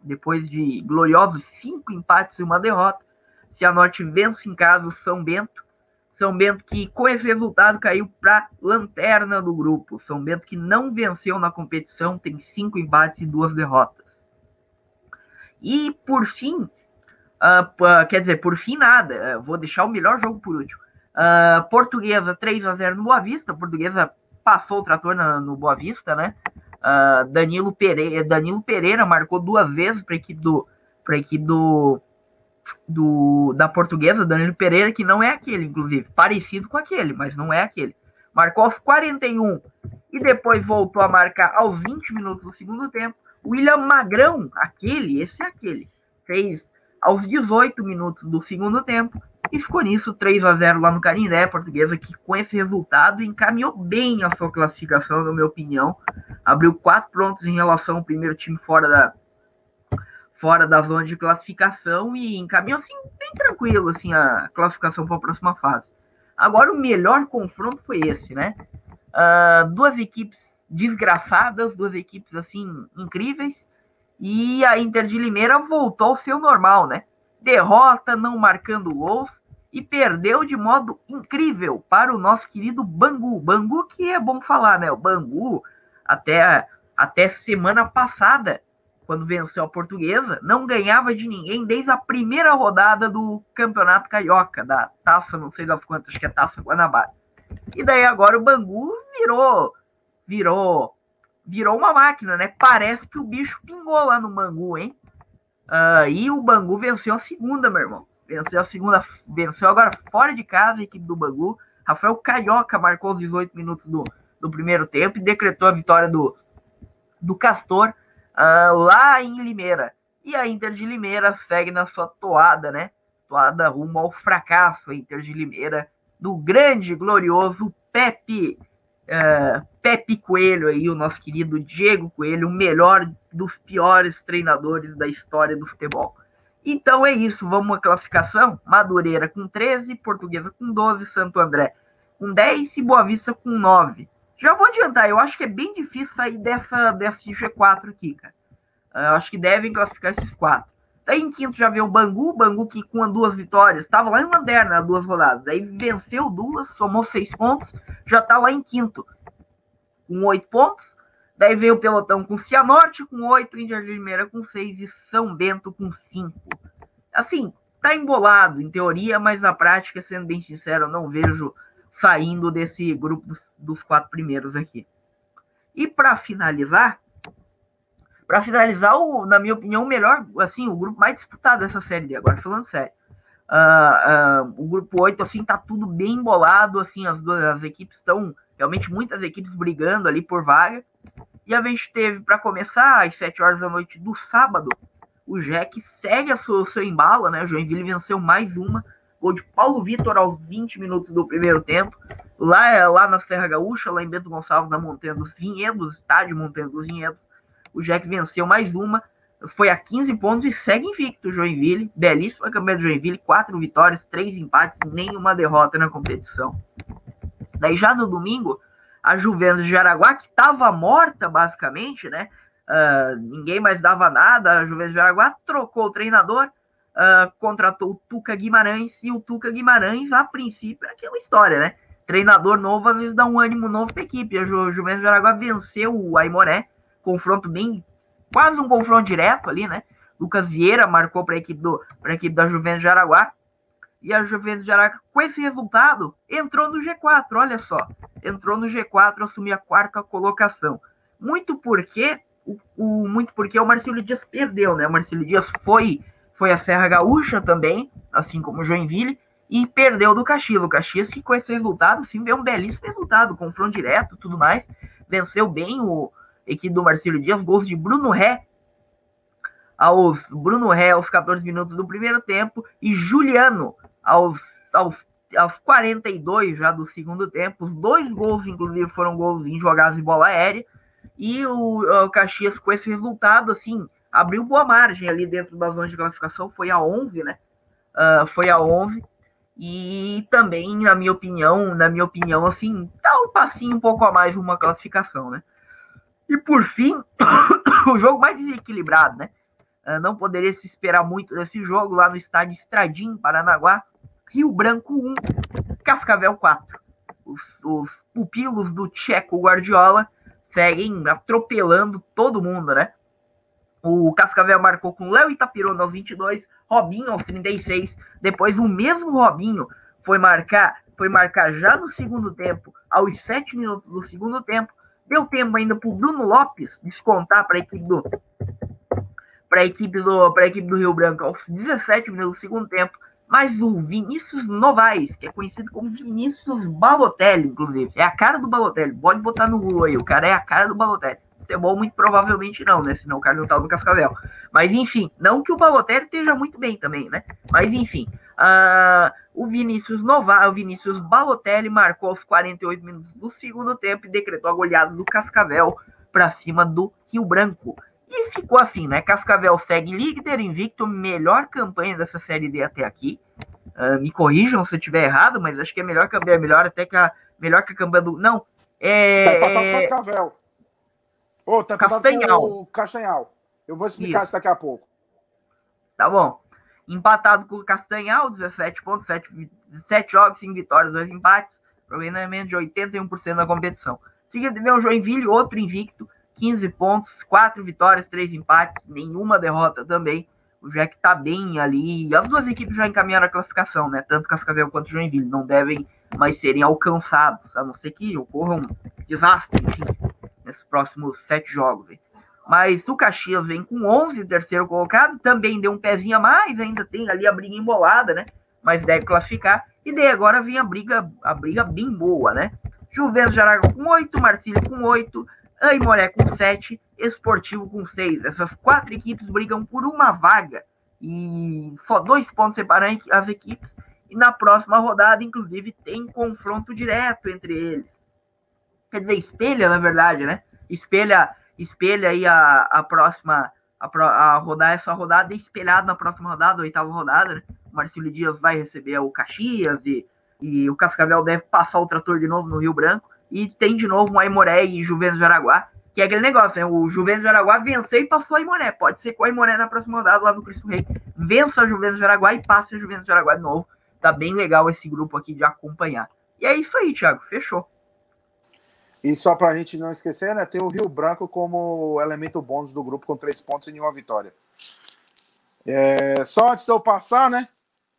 depois de gloriosos cinco empates e uma derrota. Cianorte vence em casa o São Bento são Bento que, com esse resultado, caiu para lanterna do grupo. São Bento que não venceu na competição, tem cinco empates e duas derrotas. E, por fim, uh, quer dizer, por fim, nada. Uh, vou deixar o melhor jogo por último. Uh, Portuguesa 3 a 0 no Boa Vista. Portuguesa passou o trator na, no Boa Vista, né? Danilo, Pereira, Danilo Pereira marcou duas vezes para a equipe do, para a equipe do do, da portuguesa, Danilo Pereira, que não é aquele, inclusive, parecido com aquele, mas não é aquele. Marcou aos 41 e depois voltou a marcar aos 20 minutos do segundo tempo. William Magrão, aquele, esse é aquele. fez aos 18 minutos do segundo tempo e ficou nisso 3 a 0 lá no Canindé, portuguesa que com esse resultado encaminhou bem a sua classificação, na minha opinião. Abriu quatro pontos em relação ao primeiro time fora da fora da zona de classificação e encaminhou assim bem tranquilo assim a classificação para a próxima fase. Agora o melhor confronto foi esse, né? Uh, duas equipes desgraçadas, duas equipes assim incríveis e a Inter de Limeira voltou ao seu normal, né? Derrota, não marcando gols e perdeu de modo incrível para o nosso querido Bangu. Bangu que é bom falar, né? O Bangu até até semana passada quando venceu a portuguesa, não ganhava de ninguém desde a primeira rodada do Campeonato Carioca, da taça, não sei das quantas, que é taça Guanabara. E daí agora o Bangu virou, virou, virou uma máquina, né? Parece que o bicho pingou lá no Bangu, hein? Uh, e o Bangu venceu a segunda, meu irmão. Venceu a segunda, venceu agora fora de casa a equipe do Bangu. Rafael Carioca marcou os 18 minutos do, do primeiro tempo e decretou a vitória do, do Castor uh, lá em Limeira. E a Inter de Limeira segue na sua toada, né? Toada rumo ao fracasso, a Inter de Limeira, do grande, glorioso Pepe, uh, Pepe Coelho aí, o nosso querido Diego Coelho, o melhor dos piores treinadores da história do futebol. Então é isso, vamos à classificação. Madureira com 13, Portuguesa com 12, Santo André com 10 e Boa Vista com 9. Já vou adiantar, eu acho que é bem difícil sair dessa, desse G4 aqui, cara. Eu acho que devem classificar esses quatro. Daí em quinto já veio o Bangu, Bangu que com duas vitórias, estava lá em Landerna duas rodadas. Daí venceu duas, somou seis pontos, já está lá em quinto, com oito pontos. Daí veio o Pelotão com Cianorte com oito, Índia de Limeira com seis e São Bento com cinco. Assim, tá embolado em teoria, mas na prática, sendo bem sincero, eu não vejo saindo desse grupo dos, dos quatro primeiros aqui. E para finalizar, para finalizar, o, na minha opinião, o melhor, assim, o grupo mais disputado dessa série D, agora falando sério. Uh, uh, o grupo 8, assim, tá tudo bem embolado, assim, as duas as equipes estão, realmente muitas equipes brigando ali por vaga. E a gente teve, para começar, às 7 horas da noite do sábado, o Jack segue a sua, seu embalo, né? O Joinville venceu mais uma, Gol de Paulo Vitor aos 20 minutos do primeiro tempo. Lá, lá na Serra Gaúcha, lá em Bento Gonçalves, na Montanha dos Vinhedos, estádio Montanha dos Vinhedos. O Jack venceu mais uma, foi a 15 pontos e segue invicto o Joinville. Belíssima campanha do Joinville, quatro vitórias, três empates, nenhuma derrota na competição. Daí já no domingo, a Juventus de Araguá, que estava morta basicamente, né? Uh, ninguém mais dava nada, a Juventus de Araguá trocou o treinador, uh, contratou o Tuca Guimarães e o Tuca Guimarães, a princípio, é aquela história, né? Treinador novo às vezes dá um ânimo novo para a equipe. A Ju Juventus de Aragua venceu o Aimoré, confronto bem, quase um confronto direto ali, né? Lucas Vieira marcou para a equipe, equipe da Juventus de Araguá. E a Juventus de Araguá, com esse resultado, entrou no G4, olha só. Entrou no G4, assumiu a quarta colocação. Muito porque o, o, muito porque o Marcelo Dias perdeu, né? O Marcelo Dias foi foi a Serra Gaúcha também, assim como Joinville, e perdeu do Caxias. O Caxias que com esse resultado, sim, veio um belíssimo resultado, confronto direto tudo mais. Venceu bem o equipe do Marcelo Dias, gols de Bruno Ré aos Bruno Ré aos 14 minutos do primeiro tempo e Juliano aos, aos, aos 42 já do segundo tempo. Os dois gols, inclusive, foram gols em jogadas de bola aérea. E o, o Caxias, com esse resultado, assim, abriu boa margem ali dentro da zona de classificação, foi a 11, né? Uh, foi a 11. E também, na minha opinião, na minha opinião, assim, dá um passinho um pouco a mais uma classificação, né? E por fim, o jogo mais desequilibrado, né? Uh, não poderia se esperar muito desse jogo lá no estádio Estradim, Paranaguá. Rio Branco 1, Cascavel 4. Os, os pupilos do Tcheco Guardiola seguem atropelando todo mundo, né? O Cascavel marcou com Léo Itapirona aos 22, Robinho aos 36. Depois o mesmo Robinho foi marcar, foi marcar já no segundo tempo, aos 7 minutos do segundo tempo. Deu tempo ainda para o Bruno Lopes descontar para a equipe do para a equipe do para a equipe do Rio Branco aos 17 minutos do segundo tempo. Mas o Vinícius Novaes, que é conhecido como Vinícius Balotelli, inclusive, é a cara do Balotelli. Pode botar no Google aí, o cara é a cara do Balotelli futebol muito provavelmente não, né? Senão o cara não tá no Cascavel. Mas enfim, não que o Balotelli esteja muito bem também, né? Mas enfim, uh, o Vinícius Nova, o Vinícius Balotelli marcou aos 48 minutos do segundo tempo e decretou a goleada do Cascavel para cima do Rio Branco. E ficou assim, né? Cascavel segue líder, invicto, melhor campanha dessa série D até aqui. Uh, me corrijam se eu estiver errado, mas acho que é melhor campanha, melhor até que a melhor que a campanha do. Não. É. Tá empatado com o Cascavel. Ô, oh, tá empatado Castanhal. com o Castanhal. Eu vou explicar isso. isso daqui a pouco. Tá bom. Empatado com o Castanhal, 17 pontos, 7, 7 jogos, 5 vitórias, 2 empates, aproveitamento de 81% da competição. Seguido vem o Joinville, outro invicto, 15 pontos, 4 vitórias, 3 empates, nenhuma derrota também. O Jack tá bem ali. As duas equipes já encaminharam a classificação, né? Tanto Cascavel quanto Joinville. Não devem mais serem alcançados, a não ser que ocorra um desastre, enfim, nesses próximos sete jogos. Hein? Mas o Caxias vem com 11, terceiro colocado, também deu um pezinho a mais, ainda tem ali a briga embolada, né? Mas deve classificar. E daí agora vem a briga, a briga bem boa, né? Juventus de Aragão com 8, Marcílio com 8, Aimoré com 7, Esportivo com 6. Essas quatro equipes brigam por uma vaga e só dois pontos separam as equipes. E na próxima rodada, inclusive, tem confronto direto entre eles. Quer dizer, espelha, na verdade, né? Espelha espelha aí a, a próxima a, a rodar essa rodada espelhada na próxima rodada, oitava rodada, né? O Marcelo Dias vai receber o Caxias e, e o Cascavel deve passar o trator de novo no Rio Branco. E tem de novo o Aimoré e Juventus de Araguá, que é aquele negócio, né? O Juventus de Araguá venceu e passou a Aimoré. Pode ser com a Aimoré na próxima rodada lá no Cristo Rei. Vença a Juventus de Araguá e passe a Juventus de Araguá de novo. Tá bem legal esse grupo aqui de acompanhar. E é isso aí, Thiago. Fechou. E só para a gente não esquecer, né, tem o Rio Branco como elemento bônus do grupo com três pontos e nenhuma vitória. É, só antes de eu passar, né?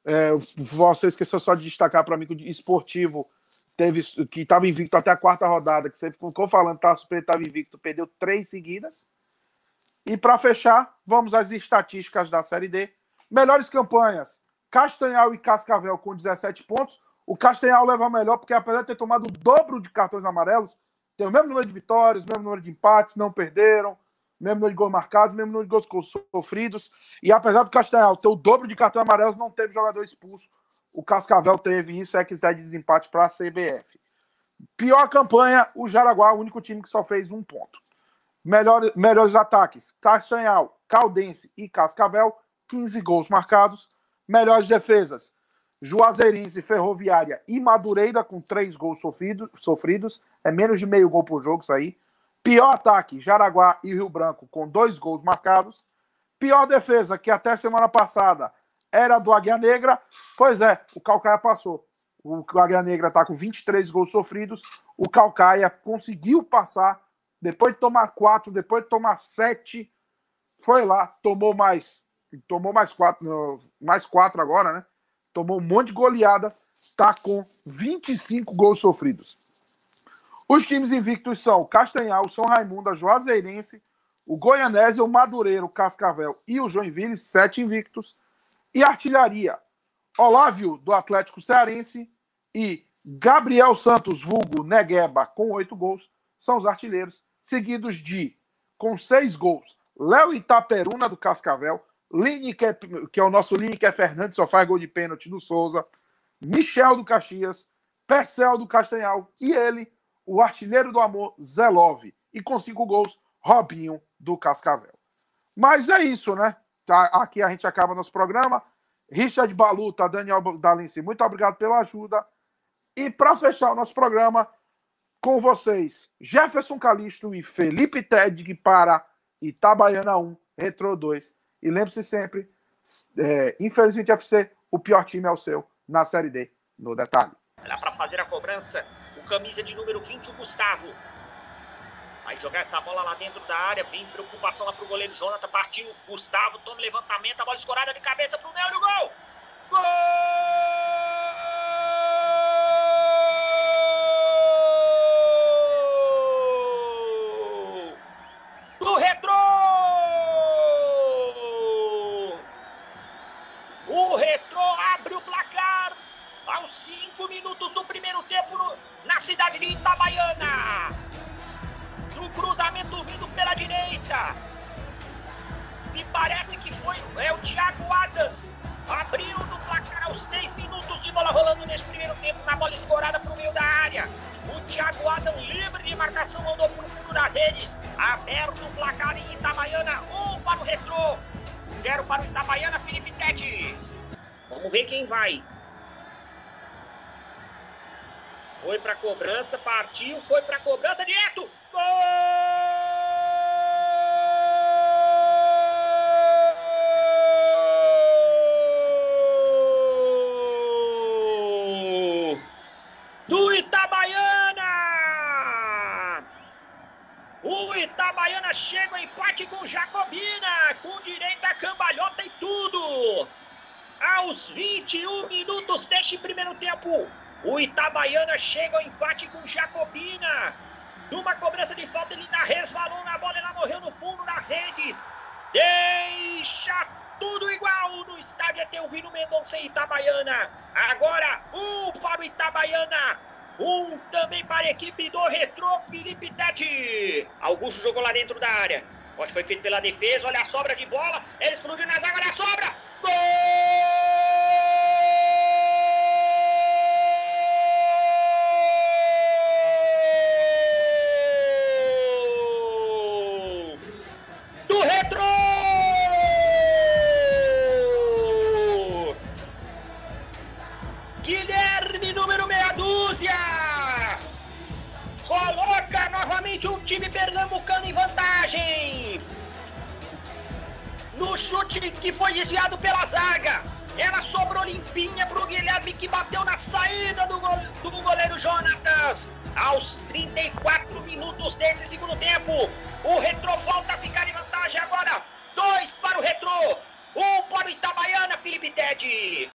É, você esqueceu só de destacar para mim que o esportivo teve que estava invicto até a quarta rodada, que sempre ficou falando que estava invicto, perdeu três seguidas. E para fechar, vamos às estatísticas da Série D. Melhores campanhas: Castanhal e Cascavel com 17 pontos. O Castanhal leva melhor porque, apesar de ter tomado o dobro de cartões amarelos, tem o mesmo número de vitórias, o mesmo número de empates, não perderam, mesmo número de gols marcados, mesmo número de gols sofridos. E apesar do Castanhal ter o dobro de cartões amarelos, não teve jogador expulso. O Cascavel teve isso, é critério de desempate para a CBF. Pior campanha, o Jaraguá, o único time que só fez um ponto. Melhor, melhores ataques: Castanhal, Caldense e Cascavel, 15 gols marcados. Melhores defesas: Juazeirense, Ferroviária e Madureira com três gols sofrido, sofridos. É menos de meio gol por jogo isso aí. Pior ataque, Jaraguá e Rio Branco com dois gols marcados. Pior defesa, que até semana passada era do Águia Negra. Pois é, o Calcaia passou. O Águia Negra está com 23 gols sofridos. O Calcaia conseguiu passar. Depois de tomar quatro, depois de tomar sete, foi lá, tomou mais. Tomou mais quatro, mais quatro agora, né? Tomou um monte de goleada, está com 25 gols sofridos. Os times invictos são o Castanhal, o São Raimundo, a Juazeirense, o Goianese, o Madureiro, o Cascavel e o Joinville, sete invictos. E artilharia, Olávio, do Atlético Cearense, e Gabriel Santos, vulgo Negueba, com oito gols, são os artilheiros, seguidos de, com seis gols, Léo Itaperuna, do Cascavel, Lineker, que é o nosso Lineker Fernandes, só faz gol de pênalti do Souza. Michel do Caxias, Pecel do Castanhal e ele, o artilheiro do amor, Zelov. E com cinco gols, Robinho do Cascavel. Mas é isso, né? Tá, aqui a gente acaba nosso programa. Richard Baluta, Daniel Dalense, muito obrigado pela ajuda. E para fechar o nosso programa, com vocês, Jefferson Calisto e Felipe Tedig para Itabaiana 1, Retro 2. E lembre-se sempre, é, infelizmente, FC, o pior time é o seu na Série D, no detalhe. Lá para fazer a cobrança, o camisa de número 20, o Gustavo. Vai jogar essa bola lá dentro da área, vem preocupação lá pro goleiro Jonathan, partiu, Gustavo, toma levantamento, a bola escorada de cabeça pro Nélio, gol! Gol! Partiu, foi para cobrança direto. Gol! Do Itabaiana! O Itabaiana chega ao empate com Jacobina, com direito a cambalhota e tudo. Aos 21 minutos deste primeiro tempo, o Itabaiana chega ao empate com Jacobina. Numa cobrança de falta, ele ainda resvalou na bola, ela morreu no fundo das redes. Deixa tudo igual no estádio Etelvino Mendonça e Itabaiana. Agora, um para o Itabaiana. Um também para a equipe do Retrô Felipe Tete. Augusto jogou lá dentro da área. Corte foi feito pela defesa. Olha a sobra de bola. Ele explodiu na zaga. Olha a sobra. Gol!